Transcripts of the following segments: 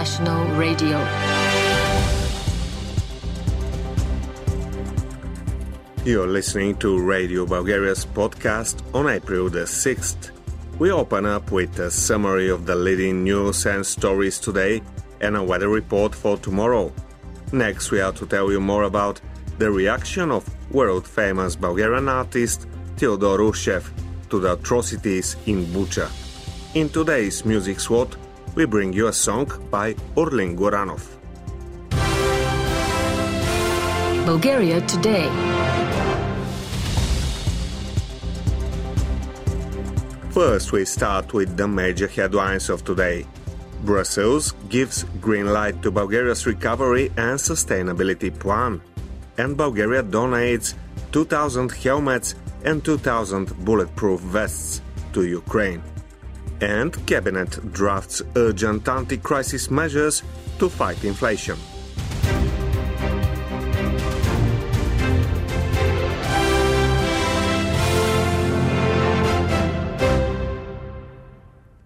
International Radio. You're listening to Radio Bulgaria's podcast on April the 6th. We open up with a summary of the leading news and stories today and a weather report for tomorrow. Next, we are to tell you more about the reaction of world famous Bulgarian artist Theodore Ushev to the atrocities in Bucha. In today's Music SWAT, we bring you a song by Orlin Goranov. Bulgaria Today. First, we start with the major headlines of today. Brussels gives green light to Bulgaria's recovery and sustainability plan. And Bulgaria donates 2,000 helmets and 2,000 bulletproof vests to Ukraine. And Cabinet drafts urgent anti crisis measures to fight inflation.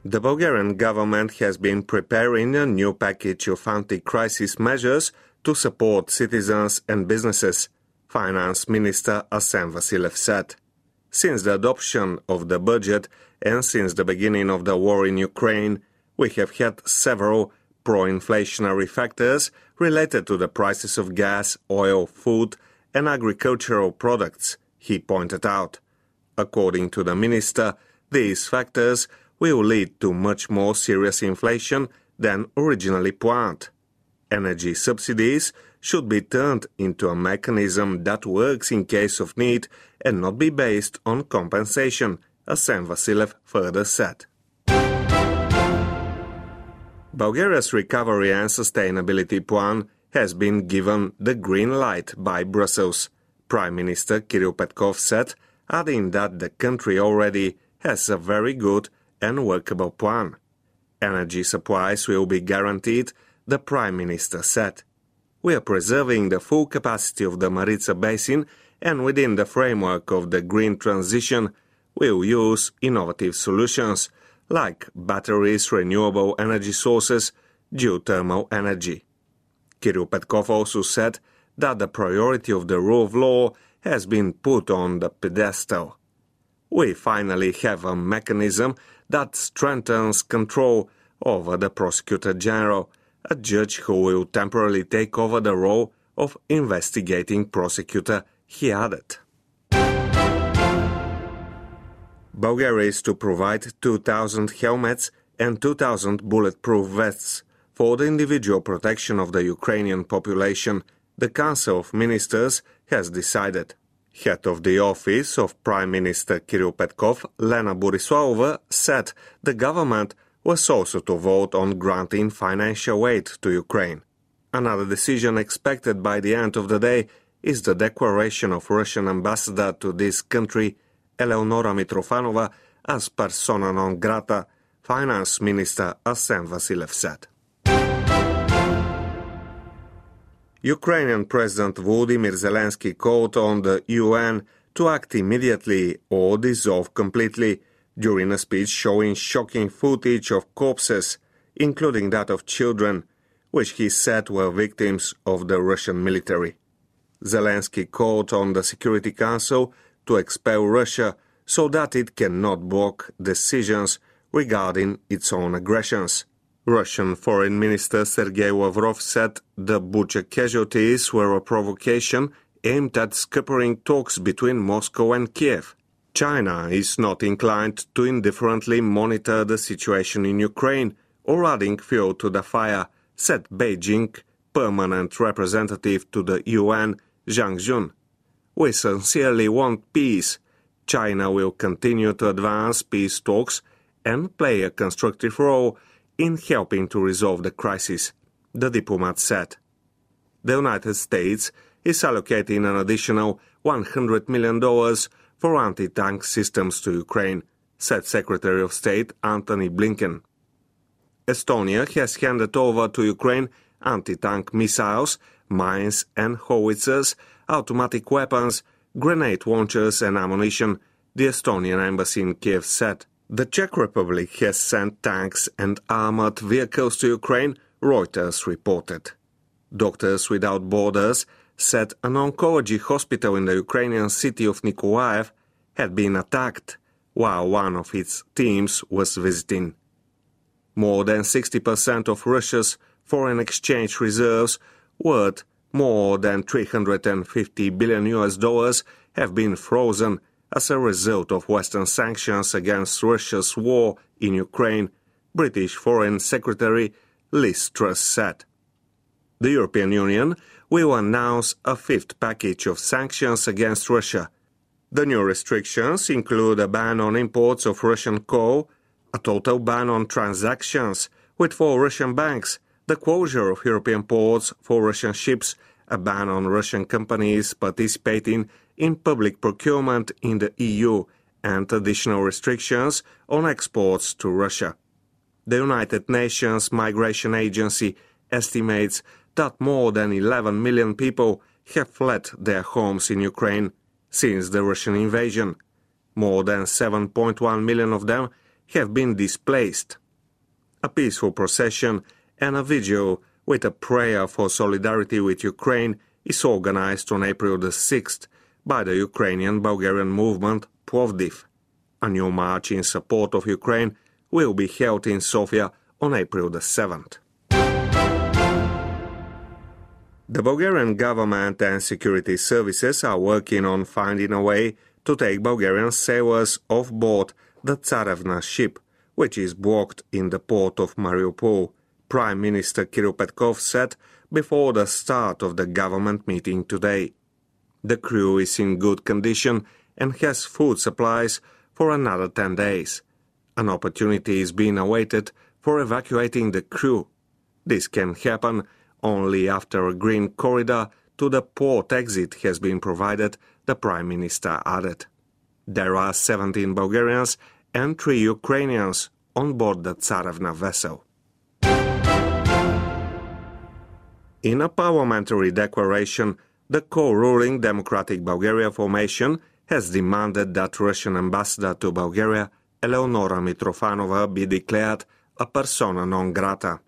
The Bulgarian government has been preparing a new package of anti crisis measures to support citizens and businesses, Finance Minister Asen Vasilev said. Since the adoption of the budget and since the beginning of the war in Ukraine, we have had several pro inflationary factors related to the prices of gas, oil, food, and agricultural products, he pointed out. According to the minister, these factors will lead to much more serious inflation than originally planned. Energy subsidies should be turned into a mechanism that works in case of need and not be based on compensation, Asen Vasilev further said. Bulgaria's recovery and sustainability plan has been given the green light by Brussels, Prime Minister Kirill Petkov said, adding that the country already has a very good and workable plan. Energy supplies will be guaranteed, the Prime Minister said. We are preserving the full capacity of the Maritsa Basin and within the framework of the green transition, we'll use innovative solutions like batteries, renewable energy sources, geothermal energy. Kirill Petkov also said that the priority of the rule of law has been put on the pedestal. We finally have a mechanism that strengthens control over the prosecutor general, a judge who will temporarily take over the role of investigating prosecutor, he added. Bulgaria is to provide 2,000 helmets and 2,000 bulletproof vests for the individual protection of the Ukrainian population, the Council of Ministers has decided. Head of the office of Prime Minister Kirill Petkov, Lena Borisova, said the government was also to vote on granting financial aid to Ukraine. Another decision expected by the end of the day is the declaration of Russian ambassador to this country, Eleonora Mitrofanova, as persona non grata, Finance Minister Asen Vasilev said. Ukrainian President Volodymyr Zelensky called on the UN to act immediately or dissolve completely during a speech showing shocking footage of corpses, including that of children, which he said were victims of the Russian military. Zelensky called on the Security Council to expel Russia so that it cannot block decisions regarding its own aggressions. Russian Foreign Minister Sergei Lavrov said the Bucha casualties were a provocation aimed at scuppering talks between Moscow and Kiev. China is not inclined to indifferently monitor the situation in Ukraine or adding fuel to the fire, said Beijing permanent representative to the UN, Zhang Jun. We sincerely want peace. China will continue to advance peace talks and play a constructive role in helping to resolve the crisis, the diplomat said. The United States is allocating an additional $100 million for anti tank systems to Ukraine, said Secretary of State Antony Blinken. Estonia has handed over to Ukraine anti tank missiles, mines and howitzers, automatic weapons, grenade launchers, and ammunition, the Estonian embassy in Kiev said. The Czech Republic has sent tanks and armored vehicles to Ukraine, Reuters reported. Doctors Without Borders said an oncology hospital in the Ukrainian city of Nikolaev had been attacked while one of its teams was visiting. More than 60% of Russia's foreign exchange reserves, worth more than 350 billion US dollars, have been frozen as a result of Western sanctions against Russia's war in Ukraine, British Foreign Secretary Liz Truss said. The European Union will announce a fifth package of sanctions against Russia. The new restrictions include a ban on imports of Russian coal, a total ban on transactions with four Russian banks, the closure of European ports for Russian ships, a ban on Russian companies participating in public procurement in the EU, and additional restrictions on exports to Russia. The United Nations Migration Agency estimates that more than 11 million people have fled their homes in Ukraine since the Russian invasion. More than 7.1 million of them have been displaced. A peaceful procession and a video with a prayer for solidarity with Ukraine is organized on April the 6th by the Ukrainian Bulgarian movement Plovdiv. A new march in support of Ukraine will be held in Sofia on April the 7th. The Bulgarian government and security services are working on finding a way to take Bulgarian sailors off board the Tsarevna ship, which is blocked in the port of Mariupol, Prime Minister Kirill Petkov said before the start of the government meeting today. The crew is in good condition and has food supplies for another 10 days. An opportunity is being awaited for evacuating the crew. This can happen only after a green corridor to the port exit has been provided, the Prime Minister added. There are 17 Bulgarians and 3 Ukrainians on board the Tsarevna vessel. In a parliamentary declaration, the co-ruling Democratic Bulgaria formation has demanded that Russian ambassador to Bulgaria, Eleonora Mitrofanova, be declared a persona non grata.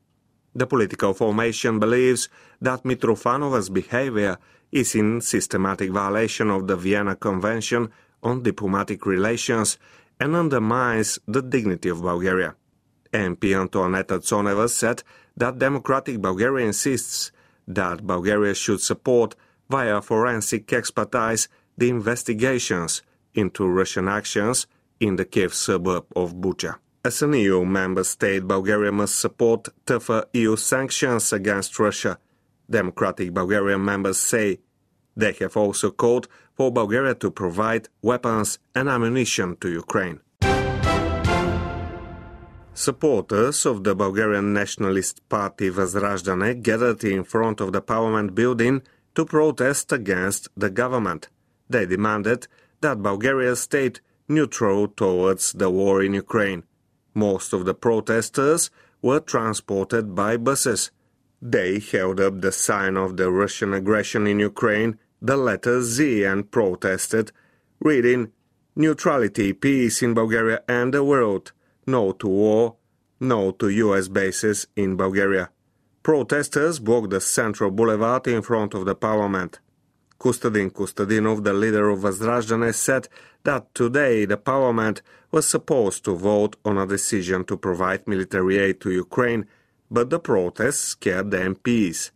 The political formation believes that Mitrofanova's behavior is in systematic violation of the Vienna Convention on Diplomatic Relations and undermines the dignity of Bulgaria. MP Antoaneta Tsoneva said that Democratic Bulgaria insists that Bulgaria should support, via forensic expertise, the investigations into Russian actions in the Kiev suburb of Bucha. As an EU member state, Bulgaria must support tougher EU sanctions against Russia. Democratic Bulgarian members say they have also called for Bulgaria to provide weapons and ammunition to Ukraine. Supporters of the Bulgarian Nationalist Party Vazrazdane gathered in front of the parliament building to protest against the government. They demanded that Bulgaria stay neutral towards the war in Ukraine. Most of the protesters were transported by buses. They held up the sign of the Russian aggression in Ukraine, the letter Z, and protested, reading, Neutrality, peace in Bulgaria and the world, no to war, no to US bases in Bulgaria. Protesters blocked the central boulevard in front of the parliament. Kostadin Kostadinov, the leader of Vazrazdane, said that today the parliament was supposed to vote on a decision to provide military aid to Ukraine, but the protests scared the MPs.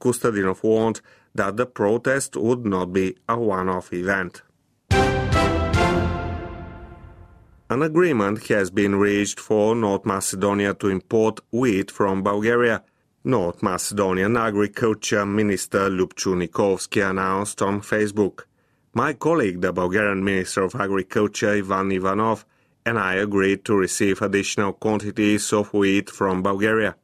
Kostadinov warned that the protest would not be a one-off event. An agreement has been reached for North Macedonia to import wheat from Bulgaria – North Macedonian Agriculture Minister Lupchu Nikovsky announced on Facebook. My colleague, the Bulgarian Minister of Agriculture Ivan Ivanov, and I agreed to receive additional quantities of wheat from Bulgaria.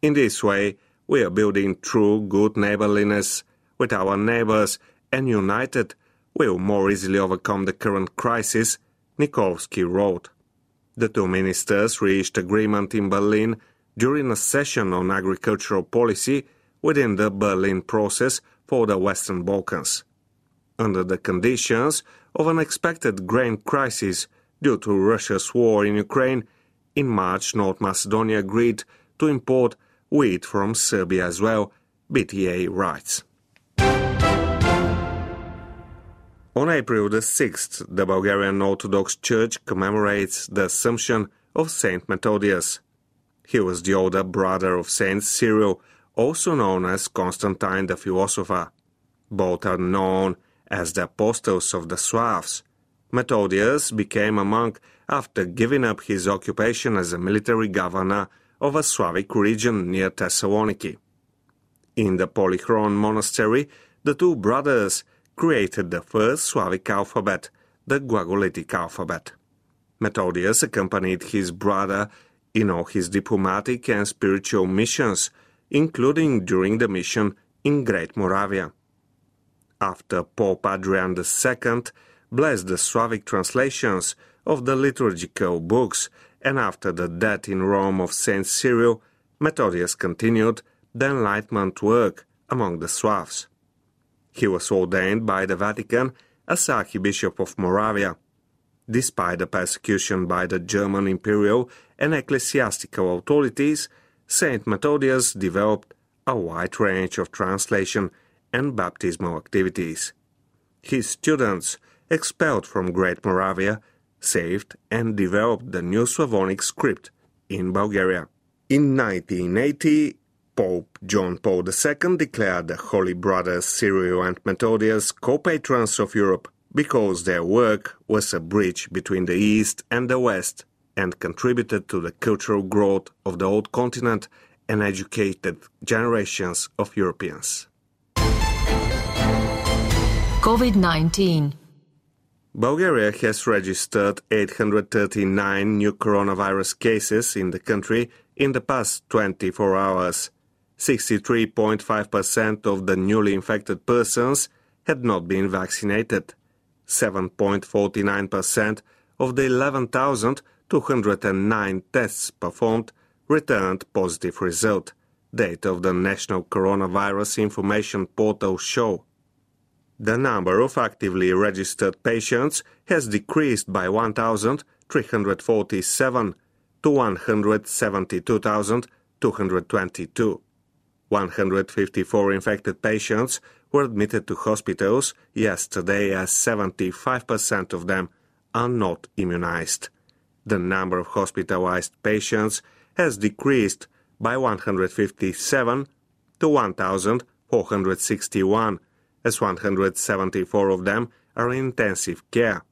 In this way, we are building true good neighborliness with our neighbors and united we will more easily overcome the current crisis, Nikovsky wrote. The two ministers reached agreement in Berlin during a session on agricultural policy within the Berlin process for the Western Balkans. Under the conditions of an expected grain crisis due to Russia's war in Ukraine, in March North Macedonia agreed to import wheat from Serbia as well, BTA writes. On April the 6th, the Bulgarian Orthodox Church commemorates the Assumption of Saint Methodius. He was the older brother of Saint Cyril, also known as Constantine the philosopher. Both are known as the apostles of the Slavs. Methodius became a monk after giving up his occupation as a military governor of a Slavic region near Thessaloniki. In the Polychron monastery, the two brothers created the first Slavic alphabet, the Glagolitic alphabet. Methodius accompanied his brother in all his diplomatic and spiritual missions, including during the mission in Great Moravia. After Pope Adrian II blessed the Slavic translations of the liturgical books, and after the death in Rome of Saint Cyril, Methodius continued the Enlightenment work among the Slavs. He was ordained by the Vatican as Archbishop of Moravia. Despite the persecution by the German imperial and ecclesiastical authorities, Saint Methodius developed a wide range of translation and baptismal activities. His students, expelled from Great Moravia, saved and developed the new Slavonic script in Bulgaria. In 1980, Pope John Paul II declared the Holy Brothers Cyril and Methodius co-patrons of Europe because their work was a bridge between the East and the West and contributed to the cultural growth of the old continent and educated generations of Europeans. COVID 19. Bulgaria has registered 839 new coronavirus cases in the country in the past 24 hours. 63.5% of the newly infected persons had not been vaccinated. 7.49% of the 11,209 tests performed returned positive result, data of the National Coronavirus Information Portal show. The number of actively registered patients has decreased by 1,347 to 172,222. 154 infected patients were admitted to hospitals yesterday as 75% of them are not immunized. The number of hospitalized patients has decreased by 157 to 1,461, as 174 of them are in intensive care.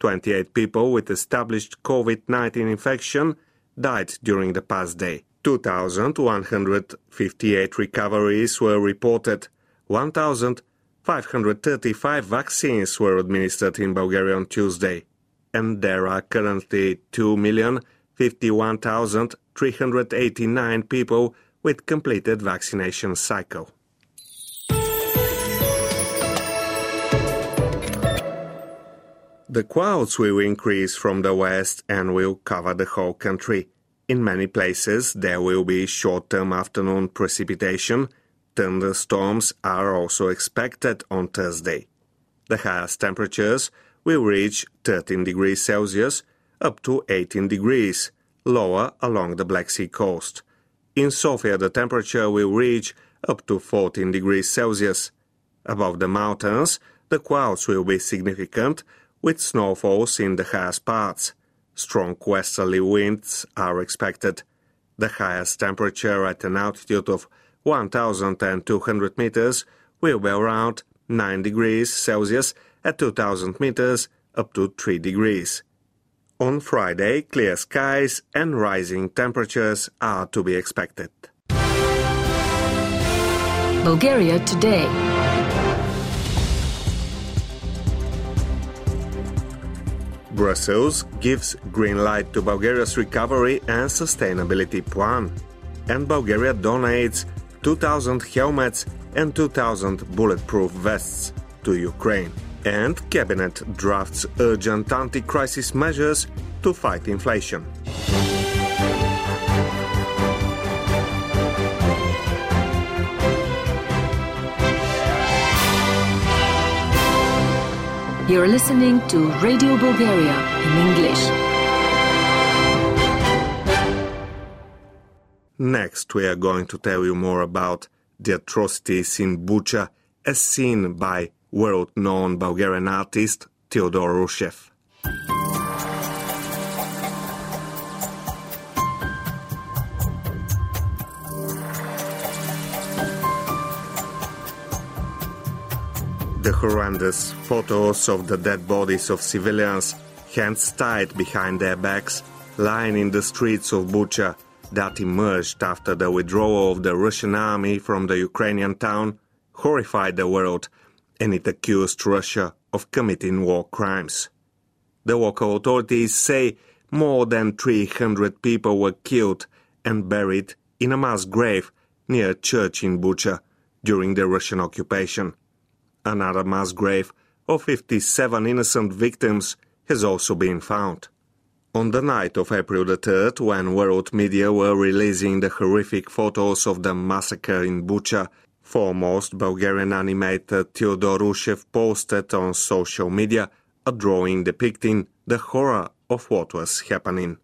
28 people with established COVID-19 infection died during the past day. 2,158 recoveries were reported. 1,535 vaccines were administered in Bulgaria on Tuesday. And there are currently 2,051,389 people with completed vaccination cycle. The clouds will increase from the west and will cover the whole country. In many places, there will be short term afternoon precipitation. Thunderstorms are also expected on Thursday. The highest temperatures will reach 13 degrees Celsius up to 18 degrees, lower along the Black Sea coast. In Sofia, the temperature will reach up to 14 degrees Celsius. Above the mountains, the clouds will be significant, with snowfalls in the highest parts. Strong westerly winds are expected. The highest temperature at an altitude of 1,200 meters will be around 9 degrees Celsius at 2,000 meters up to 3 degrees. On Friday, clear skies and rising temperatures are to be expected. Bulgaria today. Brussels gives green light to Bulgaria's recovery and sustainability plan. And Bulgaria donates 2,000 helmets and 2,000 bulletproof vests to Ukraine. And Cabinet drafts urgent anti crisis measures to fight inflation. You're listening to Radio Bulgaria in English. Next, we are going to tell you more about the atrocities in Bucha as seen by world known Bulgarian artist Theodore Ushev. The horrendous photos of the dead bodies of civilians, hands tied behind their backs, lying in the streets of Bucha that emerged after the withdrawal of the Russian army from the Ukrainian town horrified the world and it accused Russia of committing war crimes. The local authorities say more than 300 people were killed and buried in a mass grave near a church in Bucha during the Russian occupation. Another mass grave of 57 innocent victims has also been found. On the night of April the 3rd, when world media were releasing the horrific photos of the massacre in Bucha, foremost Bulgarian animator Theodore Ushev posted on social media a drawing depicting the horror of what was happening.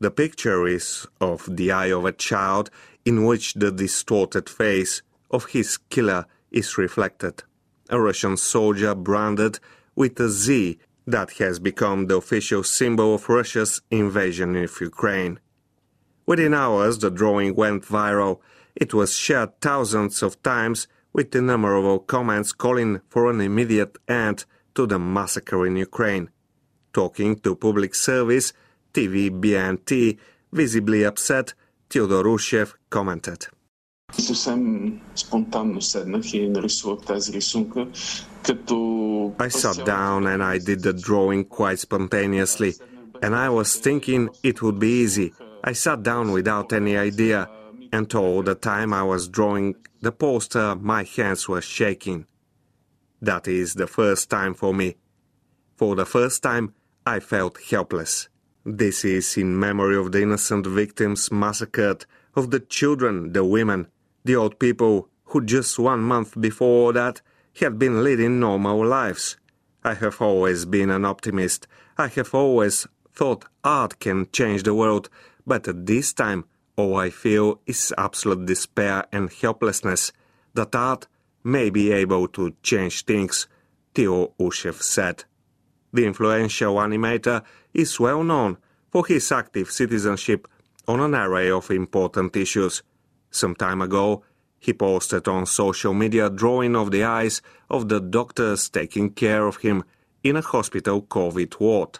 The picture is of the eye of a child in which the distorted face of his killer is reflected a Russian soldier branded with a Z that has become the official symbol of Russia's invasion of Ukraine. Within hours, the drawing went viral. It was shared thousands of times with innumerable comments calling for an immediate end to the massacre in Ukraine. Talking to public service, TV BNT, visibly upset, Theodore commented. Съвсем спонтанно седнах и нарисувах тази рисунка, като... I sat down and I did the drawing quite spontaneously, and I was thinking it would be easy. I sat down without any idea, and all the time I was drawing the poster, my hands were shaking. That is the first time for me. For the first time, I felt helpless. This is in memory of the innocent victims massacred, of the children, the women, the old people who just one month before that had been leading normal lives. I have always been an optimist. I have always thought art can change the world, but at this time all I feel is absolute despair and helplessness that art may be able to change things, Theodore Ushev said. The influential animator is well known for his active citizenship on an array of important issues. Some time ago, he posted on social media a drawing of the eyes of the doctors taking care of him in a hospital COVID ward.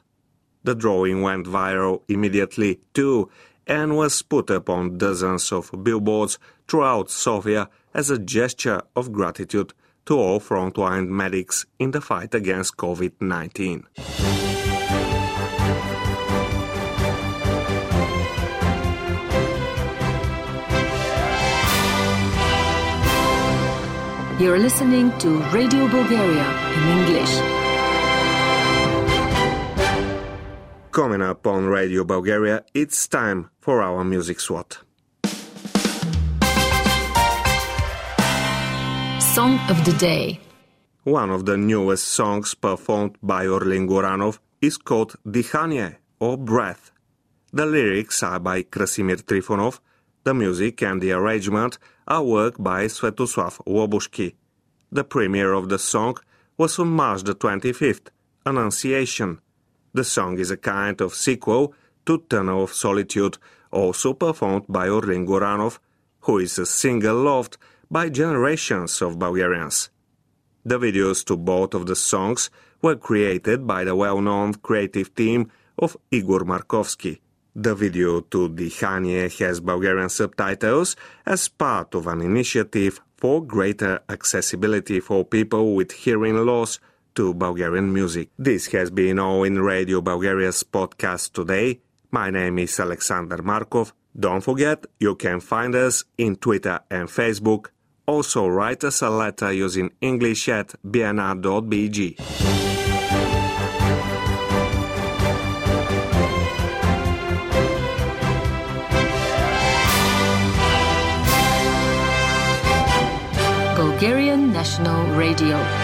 The drawing went viral immediately too and was put up on dozens of billboards throughout Sofia as a gesture of gratitude to all frontline medics in the fight against COVID 19. You're listening to Radio Bulgaria in English. Coming up on Radio Bulgaria, it's time for our music SWAT. Song of the Day. One of the newest songs performed by Orlin Goranov is called Dihanie or Breath. The lyrics are by Krasimir Trifonov, the music and the arrangement are work by Svetoslav Loboshki. The premiere of the song was on March the 25th, Annunciation. The song is a kind of sequel to Tunnel of Solitude, also performed by Orlin Goranov, who is a singer loved by generations of Bulgarians. The videos to both of the songs were created by the well-known creative team of Igor Markovsky. The video to the Dihanie has Bulgarian subtitles as part of an initiative for greater accessibility for people with hearing loss to Bulgarian music. This has been all in Radio Bulgaria's podcast today. My name is Alexander Markov. Don't forget, you can find us in Twitter and Facebook. Also, write us a letter using English at bnr.bg. Bulgarian National Radio.